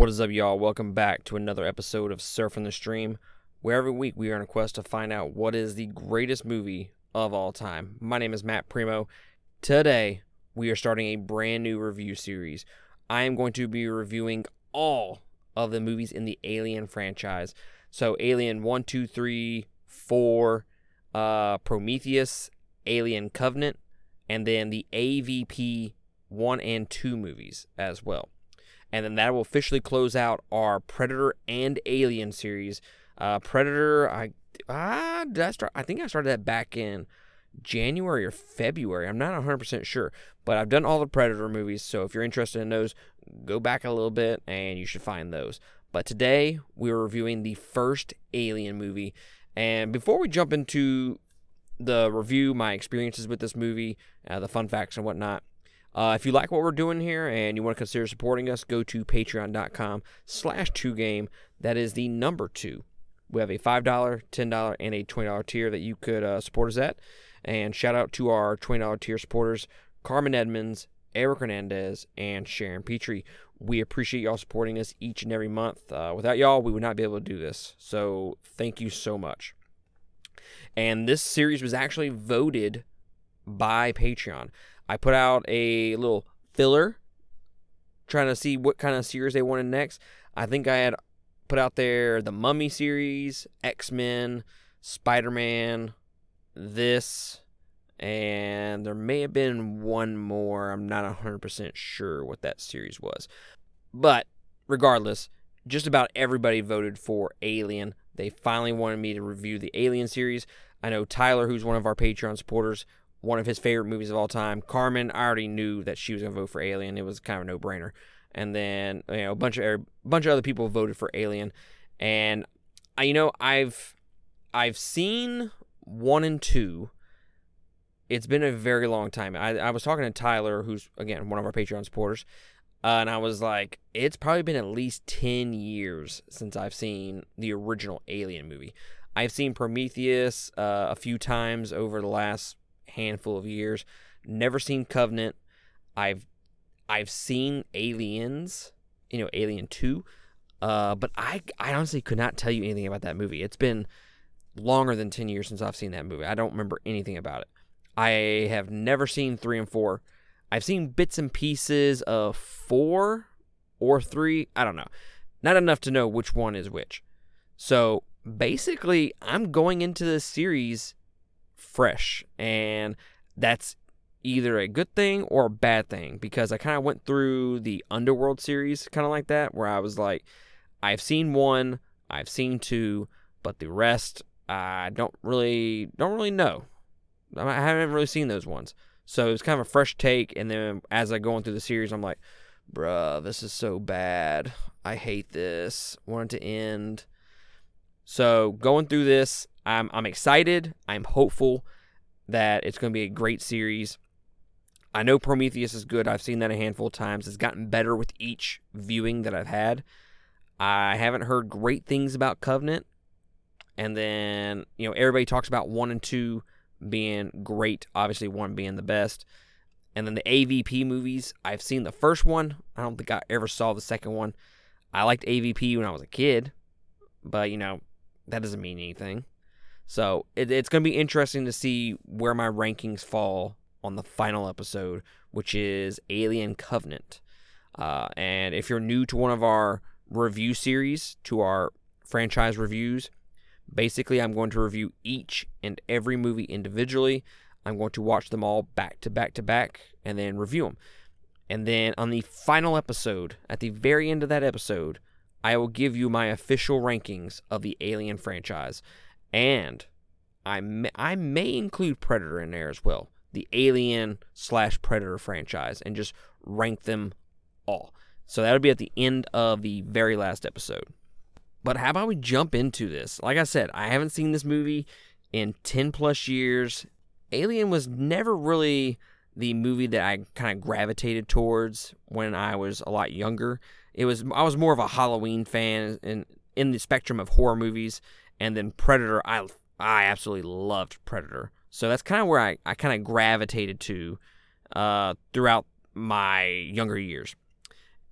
What is up, y'all? Welcome back to another episode of Surfing the Stream, where every week we are on a quest to find out what is the greatest movie of all time. My name is Matt Primo. Today, we are starting a brand new review series. I am going to be reviewing all of the movies in the Alien franchise. So, Alien 1, 2, 3, 4, uh, Prometheus, Alien Covenant, and then the AVP 1 and 2 movies as well and then that will officially close out our Predator and Alien series. Uh, Predator, I ah, did I start? I think I started that back in January or February. I'm not 100% sure, but I've done all the Predator movies. So if you're interested in those, go back a little bit and you should find those. But today we're reviewing the first Alien movie. And before we jump into the review, my experiences with this movie, uh, the fun facts and whatnot, uh, if you like what we're doing here and you want to consider supporting us, go to patreon.com slash 2game. That is the number two. We have a $5, $10, and a $20 tier that you could uh, support us at. And shout out to our $20 tier supporters, Carmen Edmonds, Eric Hernandez, and Sharon Petrie. We appreciate y'all supporting us each and every month. Uh, without y'all, we would not be able to do this. So thank you so much. And this series was actually voted by Patreon. I put out a little filler trying to see what kind of series they wanted next. I think I had put out there the Mummy series, X Men, Spider Man, this, and there may have been one more. I'm not 100% sure what that series was. But regardless, just about everybody voted for Alien. They finally wanted me to review the Alien series. I know Tyler, who's one of our Patreon supporters, one of his favorite movies of all time. Carmen, I already knew that she was gonna vote for Alien. It was kind of a no brainer. And then you know a bunch of a bunch of other people voted for Alien, and I you know I've I've seen one and two. It's been a very long time. I, I was talking to Tyler, who's again one of our Patreon supporters, uh, and I was like, it's probably been at least ten years since I've seen the original Alien movie. I've seen Prometheus uh, a few times over the last handful of years. Never seen Covenant. I've I've seen Aliens, you know, Alien 2. Uh, but I I honestly could not tell you anything about that movie. It's been longer than 10 years since I've seen that movie. I don't remember anything about it. I have never seen 3 and 4. I've seen bits and pieces of 4 or 3, I don't know. Not enough to know which one is which. So, basically, I'm going into this series fresh. And that's either a good thing or a bad thing because I kind of went through the Underworld series kind of like that, where I was like, I've seen one, I've seen two, but the rest I don't really don't really know. I haven't really seen those ones. So it was kind of a fresh take. And then as I go on through the series, I'm like, bruh, this is so bad. I hate this. Want it to end. So going through this, I'm I'm excited. I'm hopeful that it's going to be a great series. I know Prometheus is good. I've seen that a handful of times. It's gotten better with each viewing that I've had. I haven't heard great things about Covenant. And then, you know, everybody talks about 1 and 2 being great, obviously 1 being the best. And then the AVP movies, I've seen the first one. I don't think I ever saw the second one. I liked AVP when I was a kid, but you know, that doesn't mean anything. So it, it's going to be interesting to see where my rankings fall on the final episode, which is Alien Covenant. Uh, and if you're new to one of our review series, to our franchise reviews, basically I'm going to review each and every movie individually. I'm going to watch them all back to back to back and then review them. And then on the final episode, at the very end of that episode, I will give you my official rankings of the Alien franchise. And I may, I may include Predator in there as well, the Alien slash Predator franchise, and just rank them all. So that'll be at the end of the very last episode. But how about we jump into this? Like I said, I haven't seen this movie in 10 plus years. Alien was never really the movie that I kind of gravitated towards when I was a lot younger. It was I was more of a Halloween fan in in the spectrum of horror movies and then Predator, I I absolutely loved Predator. So that's kind of where I, I kind of gravitated to uh, throughout my younger years.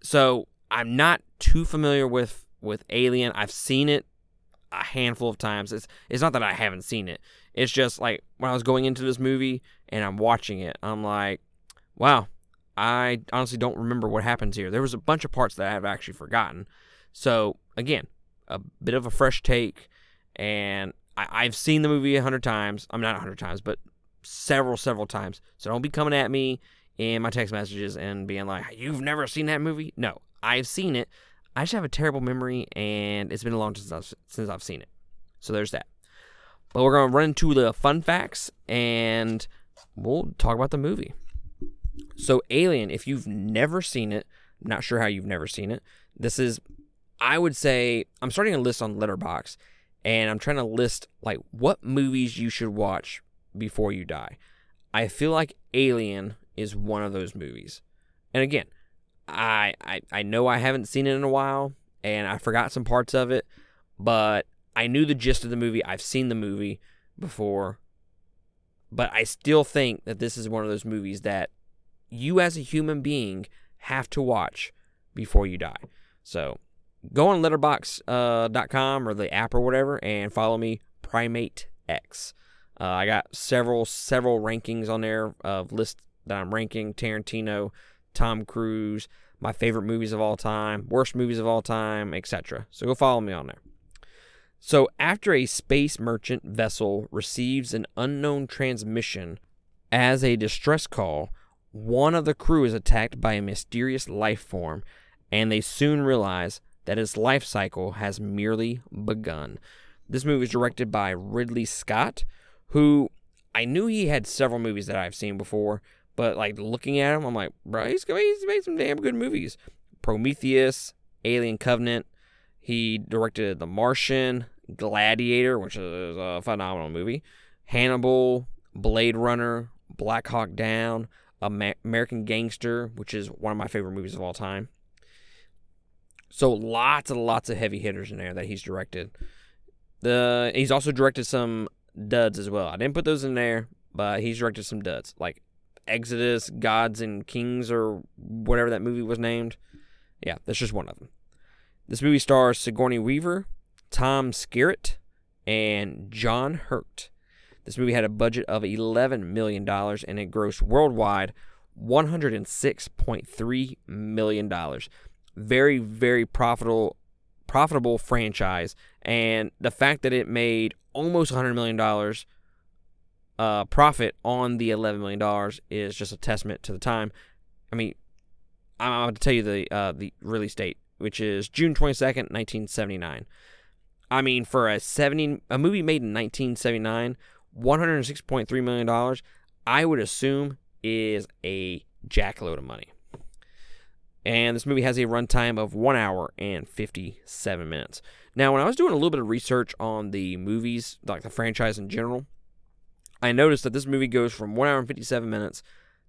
So I'm not too familiar with with Alien. I've seen it a handful of times. It's it's not that I haven't seen it. It's just like when I was going into this movie and I'm watching it, I'm like, wow, I honestly don't remember what happens here. There was a bunch of parts that I have actually forgotten. So again, a bit of a fresh take, and I, have seen the movie a hundred times. I'm not a hundred times, but several, several times. So don't be coming at me in my text messages and being like, "You've never seen that movie?" No, I've seen it. I just have a terrible memory, and it's been a long time since I've, since I've seen it. So there's that. But we're gonna run into the fun facts, and we'll talk about the movie. So Alien, if you've never seen it, I'm not sure how you've never seen it. This is, I would say, I'm starting a list on Letterboxd, and I'm trying to list like what movies you should watch before you die. I feel like Alien is one of those movies. And again, I, I I know I haven't seen it in a while and I forgot some parts of it, but I knew the gist of the movie. I've seen the movie before. But I still think that this is one of those movies that you as a human being have to watch before you die. So go on letterboxd.com uh, or the app or whatever and follow me, Primate X. Uh, I got several several rankings on there of lists that I'm ranking Tarantino, Tom Cruise, my favorite movies of all time, worst movies of all time, etc. So go follow me on there. So, after a space merchant vessel receives an unknown transmission as a distress call, one of the crew is attacked by a mysterious life form, and they soon realize that its life cycle has merely begun. This movie is directed by Ridley Scott, who I knew he had several movies that I've seen before, but like looking at him, I'm like, bro, he's, he's made some damn good movies. Prometheus, Alien Covenant. He directed The Martian, Gladiator, which is a phenomenal movie, Hannibal, Blade Runner, Black Hawk Down, American Gangster, which is one of my favorite movies of all time. So lots and lots of heavy hitters in there that he's directed. The he's also directed some duds as well. I didn't put those in there, but he's directed some duds like Exodus, Gods and Kings, or whatever that movie was named. Yeah, that's just one of them. This movie stars Sigourney Weaver, Tom Skerritt, and John Hurt. This movie had a budget of $11 million and it grossed worldwide $106.3 million. Very, very profitable profitable franchise. And the fact that it made almost $100 million uh, profit on the $11 million is just a testament to the time. I mean, I'm about to tell you the uh, the release date, which is June 22nd, 1979. I mean, for a 70 a movie made in 1979, 106.3 million dollars, I would assume is a jackload of money. And this movie has a runtime of 1 hour and 57 minutes. Now, when I was doing a little bit of research on the movies, like the franchise in general, I noticed that this movie goes from 1 hour and 57 minutes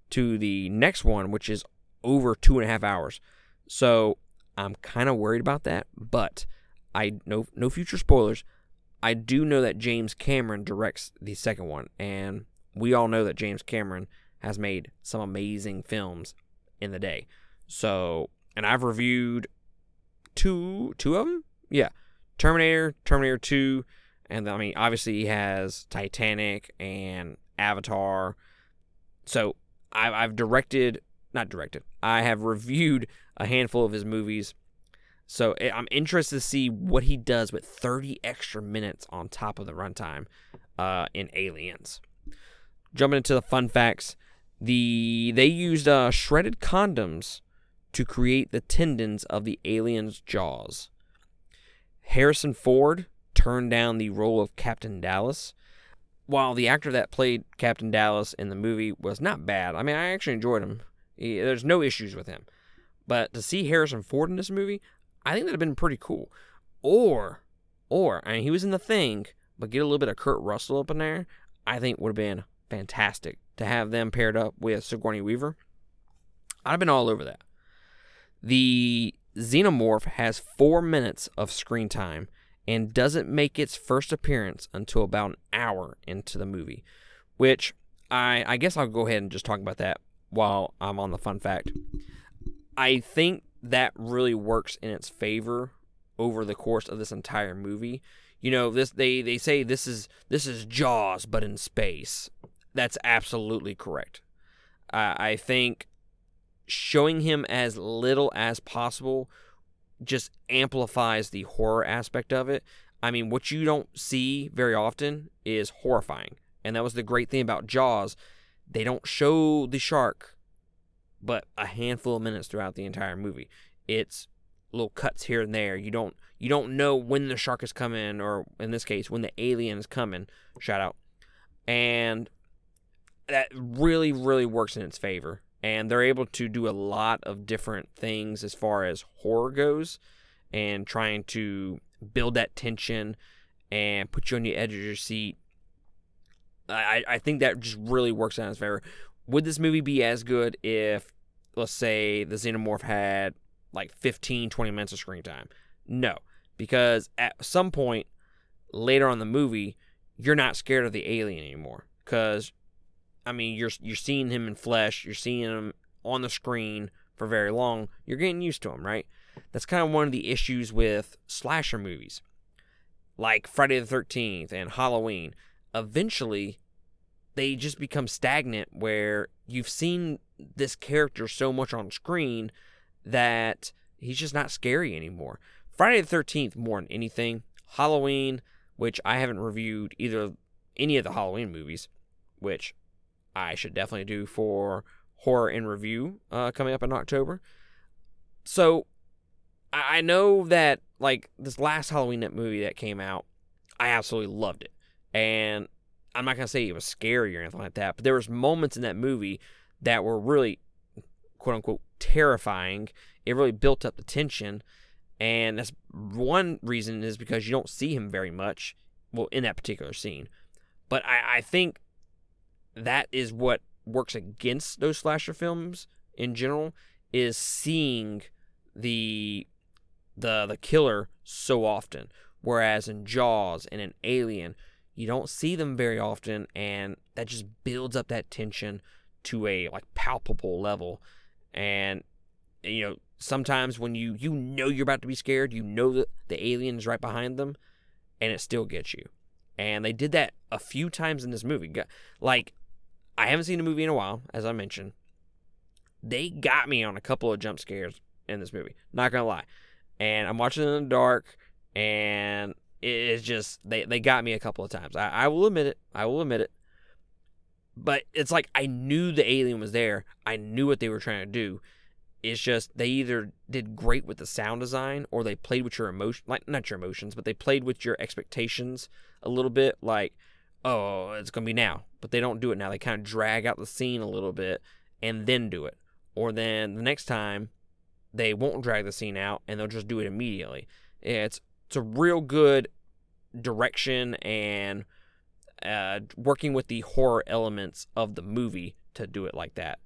to the next one, which is over two and a half hours. So I'm kind of worried about that, but I no no future spoilers. I do know that James Cameron directs the second one, and we all know that James Cameron has made some amazing films in the day. So, and I've reviewed two two of them. Yeah, Terminator, Terminator Two, and I mean obviously he has Titanic and Avatar. So I've I've directed, not directed. I have reviewed a handful of his movies so eh, I'm interested to see what he does with 30 extra minutes on top of the runtime uh, in Aliens. Jumping into the fun facts, the they used uh, shredded condoms to create the tendons of the alien's jaws. Harrison Ford turned down the role of Captain Dallas. While the actor that played Captain Dallas in the movie was not bad, I mean, I actually enjoyed him. He, there's no issues with him. But to see Harrison Ford in this movie, I think that'd have been pretty cool. Or, or, I mean, he was in the thing, but get a little bit of Kurt Russell up in there, I think would have been fantastic to have them paired up with Sigourney Weaver. I'd have been all over that. The Xenomorph has four minutes of screen time and doesn't make its first appearance until about an hour into the movie, which I, I guess I'll go ahead and just talk about that while I'm on the fun fact. I think that really works in its favor over the course of this entire movie. You know, this they they say this is this is Jaws but in space. That's absolutely correct. I think showing him as little as possible just amplifies the horror aspect of it. I mean, what you don't see very often is horrifying. And that was the great thing about Jaws. They don't show the shark but a handful of minutes throughout the entire movie. It's little cuts here and there. You don't you don't know when the shark is coming or in this case when the alien is coming. Shout out. And that really really works in its favor and they're able to do a lot of different things as far as horror goes and trying to build that tension and put you on the edge of your seat. I, I think that just really works out in its favor. Would this movie be as good if, let's say, the Xenomorph had like 15, 20 minutes of screen time? No, because at some point later on the movie, you're not scared of the alien anymore. Because I mean, you're you're seeing him in flesh, you're seeing him on the screen for very long. You're getting used to him, right? That's kind of one of the issues with slasher movies, like Friday the Thirteenth and Halloween. Eventually, they just become stagnant where you've seen this character so much on screen that he's just not scary anymore. Friday the 13th more than anything, Halloween, which I haven't reviewed either any of the Halloween movies, which I should definitely do for horror in review uh, coming up in October. So I know that like this last Halloween movie that came out, I absolutely loved it, and I'm not gonna say it was scary or anything like that, but there was moments in that movie that were really quote unquote terrifying. It really built up the tension, and that's one reason is because you don't see him very much, well, in that particular scene. But I, I think that is what works against those slasher films in general is seeing the the the killer so often. Whereas in jaws and in alien you don't see them very often and that just builds up that tension to a like palpable level. And you know sometimes when you you know you're about to be scared you know that the alien is right behind them and it still gets you. And they did that a few times in this movie. Like I haven't seen the movie in a while, as I mentioned. They got me on a couple of jump scares in this movie. Not gonna lie. And I'm watching it in the dark, and it's just they they got me a couple of times. I, I will admit it. I will admit it. But it's like I knew the alien was there. I knew what they were trying to do. It's just they either did great with the sound design or they played with your emotion like not your emotions, but they played with your expectations a little bit. Like oh, it's to be now. But they don't do it now. They kind of drag out the scene a little bit and then do it. Or then the next time, they won't drag the scene out and they'll just do it immediately. It's it's a real good direction and uh, working with the horror elements of the movie to do it like that.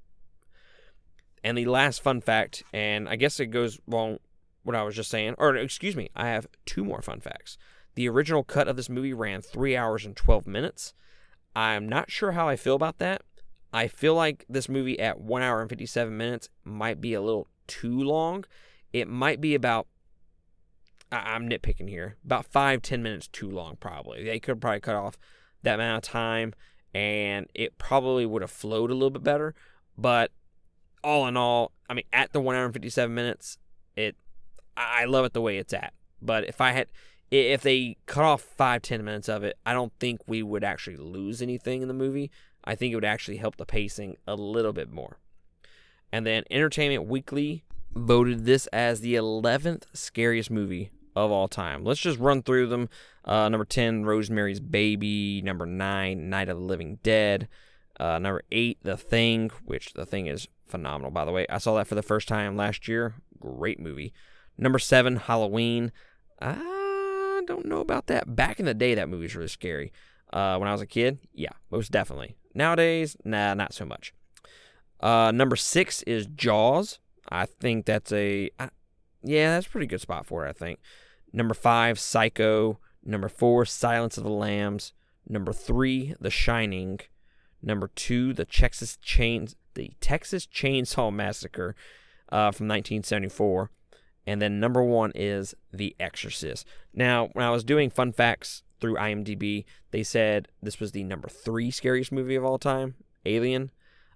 And the last fun fact, and I guess it goes along what I was just saying, or excuse me, I have two more fun facts. The original cut of this movie ran 3 hours and 12 minutes. I'm not sure how I feel about that. I feel like this movie at 1 hour and 57 minutes might be a little too long. It might be about, I'm nitpicking here, about five ten minutes too long, probably. They could probably cut off that amount of time and it probably would have flowed a little bit better. But all in all, I mean, at the 1 hour and 57 minutes, it, I love it the way it's at. But if I had, if they cut off five ten minutes of it, I don't think we would actually lose anything in the movie. I think it would actually help the pacing a little bit more. And then Entertainment Weekly voted this as the 11th scariest movie of all time. Let's just run through them. Uh, number 10, Rosemary's Baby. Number 9, Night of the Living Dead. Uh, number 8, The Thing, which The Thing is phenomenal, by the way. I saw that for the first time last year. Great movie. Number 7, Halloween. I don't know about that. Back in the day, that movie was really scary. Uh, when I was a kid, yeah, most definitely. Nowadays, nah, not so much. Uh, number six is Jaws. I think that's a, uh, yeah, that's a pretty good spot for it. I think. Number five, Psycho. Number four, Silence of the Lambs. Number three, The Shining. Number two, the Texas Chains, the Texas Chainsaw Massacre. uh, from 1974. And then number one is The Exorcist. Now, when I was doing fun facts through IMDb, they said this was the number three scariest movie of all time, Alien.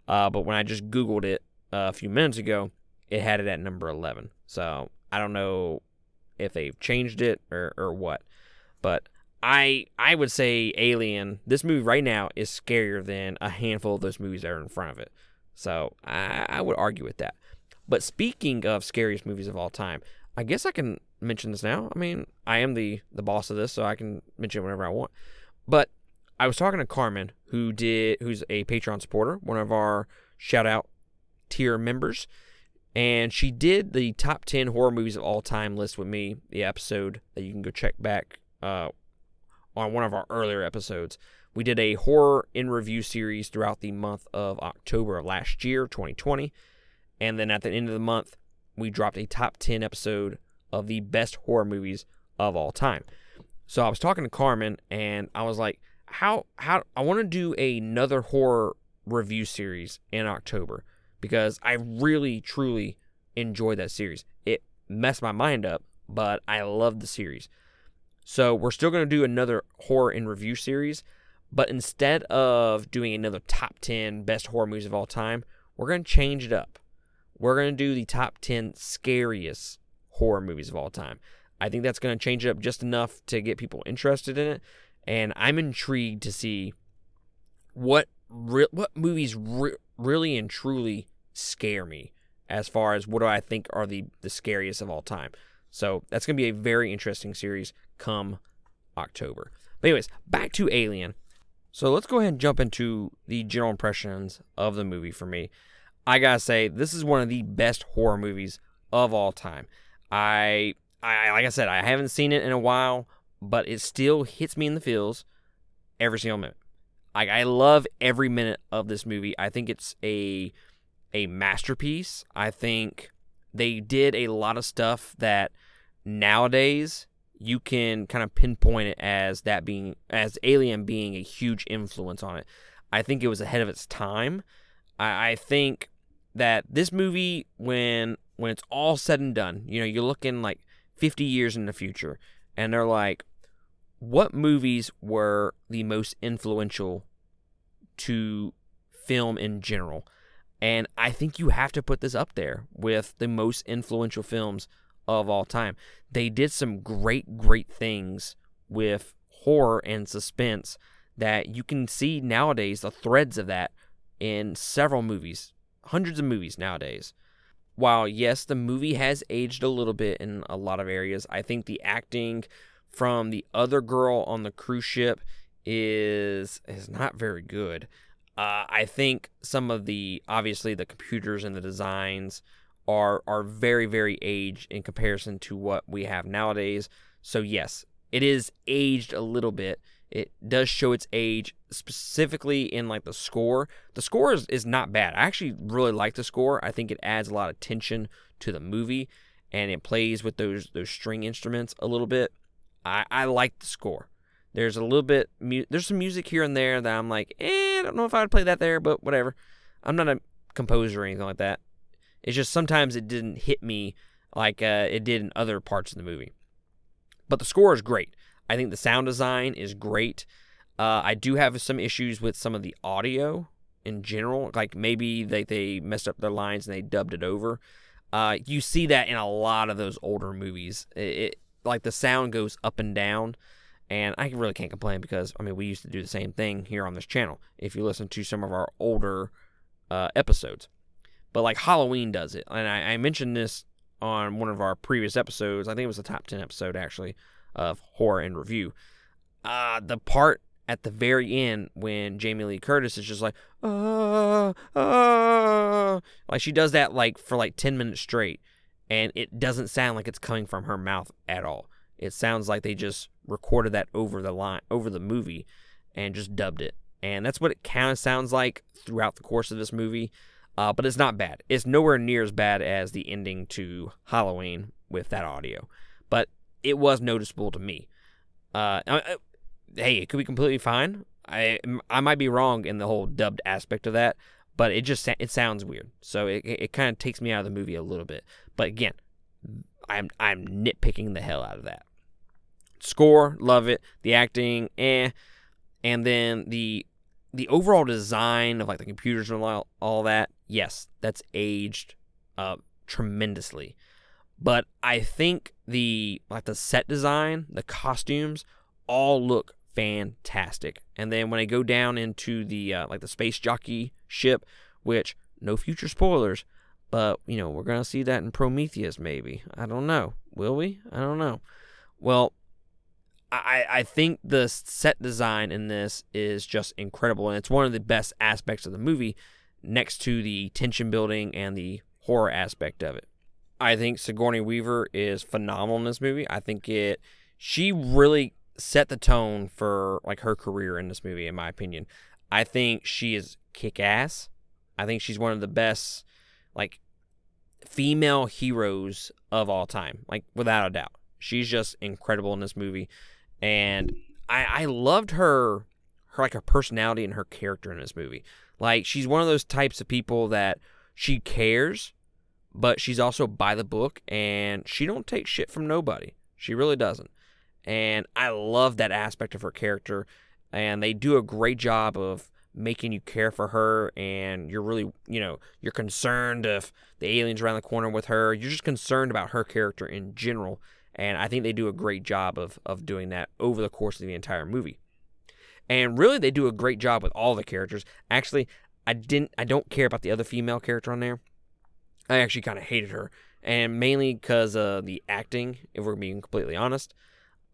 Uh, but when I just Googled it uh, a few minutes ago, it had it at number 11. So I don't know if they've changed it or, or what. But I I would say Alien, this movie right now is scarier than a handful of those movies that are in front of it. So I, I would argue with that. But speaking of scariest movies of all time, I guess I can mention this now. I mean, I am the the boss of this, so I can mention whatever I want. But I was talking to Carmen, who did who's a Patreon supporter, one of our shout out tier members, and she did the top ten horror movies of all time list with me. The episode that you can go check back uh, on one of our earlier episodes. We did a horror in review series throughout the month of October of last year, 2020. And then at the end of the month, we dropped a top 10 episode of the best horror movies of all time. So I was talking to Carmen and I was like, how how I want to do another horror review series in October because I really truly enjoyed that series. It messed my mind up, but I loved the series. So we're still going to do another horror in review series, but instead of doing another top 10 best horror movies of all time, we're going to change it up. We're going to do the top 10 scariest horror movies of all time. I think that's going to change it up just enough to get people interested in it, and I'm intrigued to see what re- what movies re- really and truly scare me as far as what do I think are the the scariest of all time. So that's going to be a very interesting series come October. But anyways, back to Alien. So let's go ahead and jump into the general impressions of the movie for me. I gotta say, this is one of the best horror movies of all time. I, I like I said, I haven't seen it in a while, but it still hits me in the feels every single minute. I, I love every minute of this movie. I think it's a a masterpiece. I think they did a lot of stuff that nowadays you can kind of pinpoint it as that being as Alien being a huge influence on it. I think it was ahead of its time. I, I think that this movie, when when it's all said and done, you know, you're looking like 50 years in the future, and they're like, what movies were the most influential to film in general? And I think you have to put this up there with the most influential films of all time. They did some great, great things with horror and suspense that you can see nowadays, the threads of that in several movies, hundreds of movies nowadays. While, yes, the movie has aged a little bit in a lot of areas, I think the acting from the other girl on the cruise ship is is not very good. Uh, I think some of the obviously the computers and the designs are are very very aged in comparison to what we have nowadays. So yes, it is aged a little bit. It does show its age specifically in like the score. The score is, is not bad. I actually really like the score. I think it adds a lot of tension to the movie and it plays with those those string instruments a little bit. I, I like the score. There's a little bit there's some music here and there that I'm like, eh, I don't know if I'd play that there, but whatever. I'm not a composer or anything like that. It's just sometimes it didn't hit me like uh, it did in other parts of the movie. But the score is great. I think the sound design is great. Uh, I do have some issues with some of the audio in general. Like maybe they, they messed up their lines and they dubbed it over. Uh, you see that in a lot of those older movies. It, it, like the sound goes up and down, and I really can't complain because I mean we used to do the same thing here on this channel. If you listen to some of our older uh, episodes, but like Halloween does it. And I, I mentioned this on one of our previous episodes. I think it was the top 10 episode actually of horror and review. Uh, the part at the very end when Jamie Lee Curtis is just like, uh, uh, like she does that like for like 10 minutes straight. And it doesn't sound like it's coming from her mouth at all. It sounds like they just recorded that over the line, over the movie, and just dubbed it. And that's what it kind of sounds like throughout the course of this movie. Uh, but it's not bad. It's nowhere near as bad as the ending to Halloween with that audio, but it was noticeable to me. Uh, uh, hey, it could be completely fine. I I might be wrong in the whole dubbed aspect of that, but it just it sounds weird. So it it kind of takes me out of the movie a little bit. But again, I'm I'm nitpicking the hell out of that. Score, love it. The acting, eh. And then the the overall design of like the computers and all, all that, yes, that's aged uh, tremendously. But I think the like the set design, the costumes, all look fantastic. And then when I go down into the uh, like the space jockey ship, which no future spoilers, but you know we're gonna see that in Prometheus maybe. I don't know. Will we? I don't know. Well, I I think the set design in this is just incredible, and it's one of the best aspects of the movie, next to the tension building and the horror aspect of it. I think Sigourney Weaver is phenomenal in this movie. I think it she really set the tone for like her career in this movie in my opinion. I think she is kick ass. I think she's one of the best like female heroes of all time, like without a doubt. She's just incredible in this movie. And I I loved her her like her personality and her character in this movie. Like she's one of those types of people that she cares but she's also by the book and she don't take shit from nobody. She really doesn't. And I love that aspect of her character and they do a great job of making you care for her and you're really, you know, you're concerned if the aliens around the corner with her. You're just concerned about her character in general. And I think they do a great job of of doing that over the course of the entire movie. And really they do a great job with all the characters. Actually, I didn't I don't care about the other female character on there. I actually kind of hated her, and mainly because of the acting. If we're being completely honest,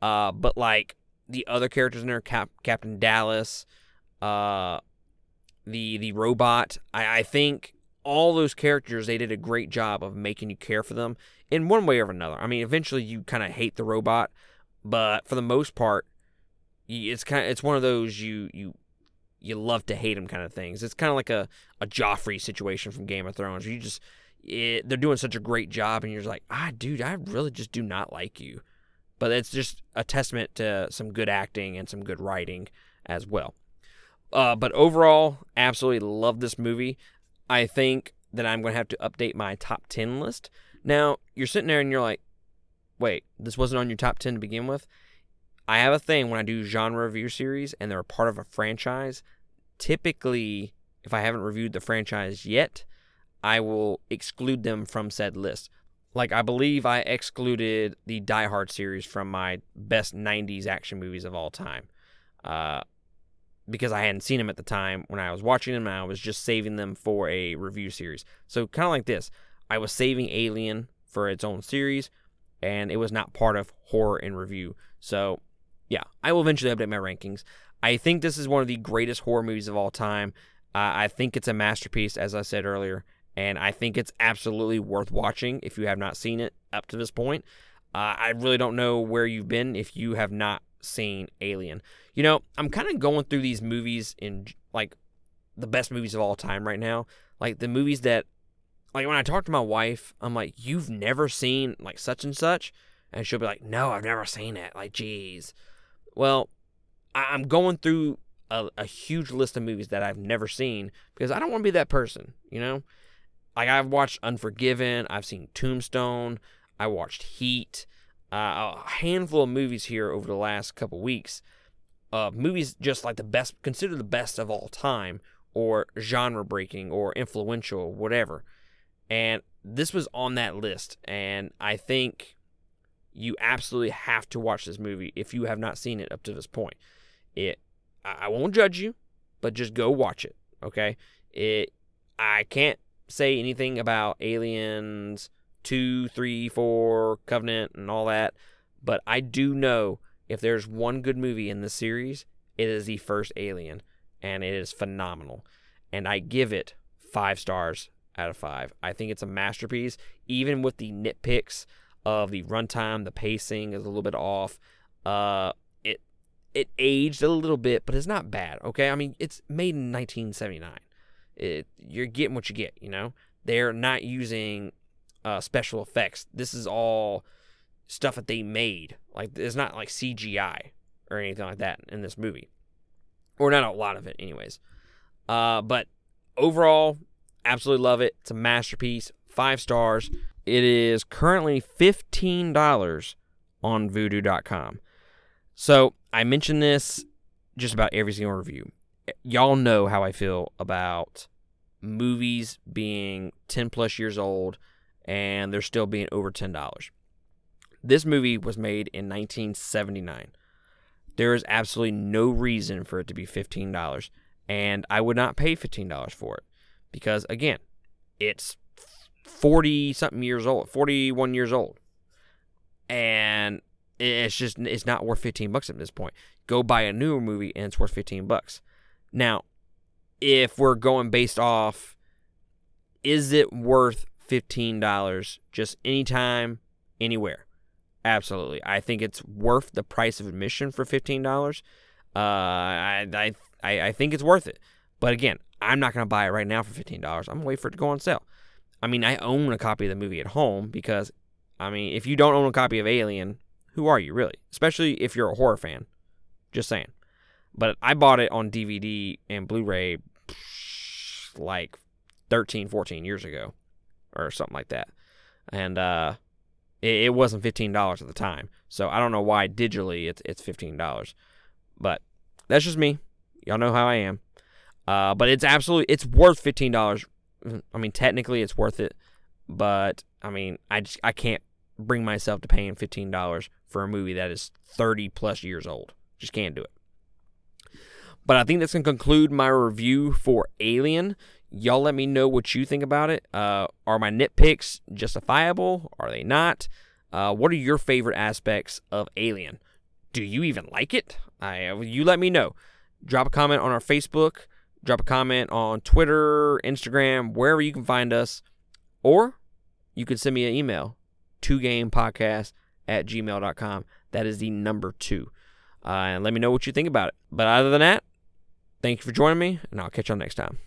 uh, but like the other characters in there, Cap- Captain Dallas, uh, the the robot. I, I think all those characters they did a great job of making you care for them in one way or another. I mean, eventually you kind of hate the robot, but for the most part, it's kind of it's one of those you you you love to hate him kind of things. It's kind of like a a Joffrey situation from Game of Thrones. Where you just it, they're doing such a great job, and you're like, ah, dude, I really just do not like you. But it's just a testament to some good acting and some good writing as well. Uh, but overall, absolutely love this movie. I think that I'm going to have to update my top 10 list. Now, you're sitting there and you're like, wait, this wasn't on your top 10 to begin with? I have a thing when I do genre review series and they're a part of a franchise. Typically, if I haven't reviewed the franchise yet, I will exclude them from said list. Like I believe I excluded the Die Hard series from my best 90s action movies of all time. Uh, because I hadn't seen them at the time when I was watching them I was just saving them for a review series. So kind of like this. I was saving Alien for its own series and it was not part of horror in review. So, yeah, I will eventually update my rankings. I think this is one of the greatest horror movies of all time. Uh, I think it's a masterpiece, as I said earlier, and I think it's absolutely worth watching if you have not seen it up to this point. Uh, I really don't know where you've been if you have not seen Alien. You know, I'm kind of going through these movies in like the best movies of all time right now. Like the movies that, like when I talk to my wife, I'm like, "You've never seen like such and such," and she'll be like, "No, I've never seen it." Like, geez. Well, I'm going through a, a huge list of movies that I've never seen because I don't want to be that person. You know, like I've watched Unforgiven, I've seen Tombstone, I watched Heat, uh, a handful of movies here over the last couple weeks. Uh, movies just like the best, considered the best of all time, or genre breaking, or influential, whatever. And this was on that list, and I think you absolutely have to watch this movie if you have not seen it up to this point. It, I won't judge you, but just go watch it. Okay, it, I can't say anything about aliens two, three, four, Covenant, and all that, but I do know if there's one good movie in the series, it is the first Alien, and it is phenomenal. And I give it five stars out of five. I think it's a masterpiece, even with the nitpicks of the runtime, the pacing is a little bit off. Uh, it it aged a little bit, but it's not bad. Okay, I mean it's made in 1979. It, you're getting what you get, you know? They're not using uh, special effects. This is all stuff that they made. Like, it's not like CGI or anything like that in this movie. Or not a lot of it, anyways. Uh, but overall, absolutely love it. It's a masterpiece. Five stars. It is currently $15 on vudu.com. So I mention this just about every single review. Y'all know how I feel about movies being 10 plus years old and they're still being over $10. This movie was made in 1979. There is absolutely no reason for it to be $15, and I would not pay $15 for it because, again, it's 40 something years old, 41 years old. And it's just it's not worth 15 bucks at this point. Go buy a newer movie and it's worth 15 bucks. Now, if we're going based off is it worth $15 just anytime, anywhere? Absolutely. I think it's worth the price of admission for $15. Uh, I, I, I think it's worth it. But again, I'm not going to buy it right now for $15. I'm going to wait for it to go on sale. I mean, I own a copy of the movie at home because, I mean, if you don't own a copy of Alien, who are you really? Especially if you're a horror fan. Just saying. But I bought it on DVD and Blu ray like 13, 14 years ago or something like that. And uh, it, it wasn't $15 at the time. So I don't know why digitally it's, it's $15. But that's just me. Y'all know how I am. Uh, but it's absolutely it's worth $15. I mean, technically it's worth it, but I mean, I just I can't bring myself to paying $15 for a movie that is 30 plus years old. Just can't do it. But I think that's going to conclude my review for Alien. Y'all let me know what you think about it. Uh, are my nitpicks justifiable? Are they not? Uh, what are your favorite aspects of Alien? Do you even like it? I, you let me know. Drop a comment on our Facebook. Drop a comment on Twitter, Instagram, wherever you can find us. Or you can send me an email, 2gamepodcast at gmail.com. That is the number two. Uh, and let me know what you think about it. But other than that, thank you for joining me, and I'll catch y'all next time.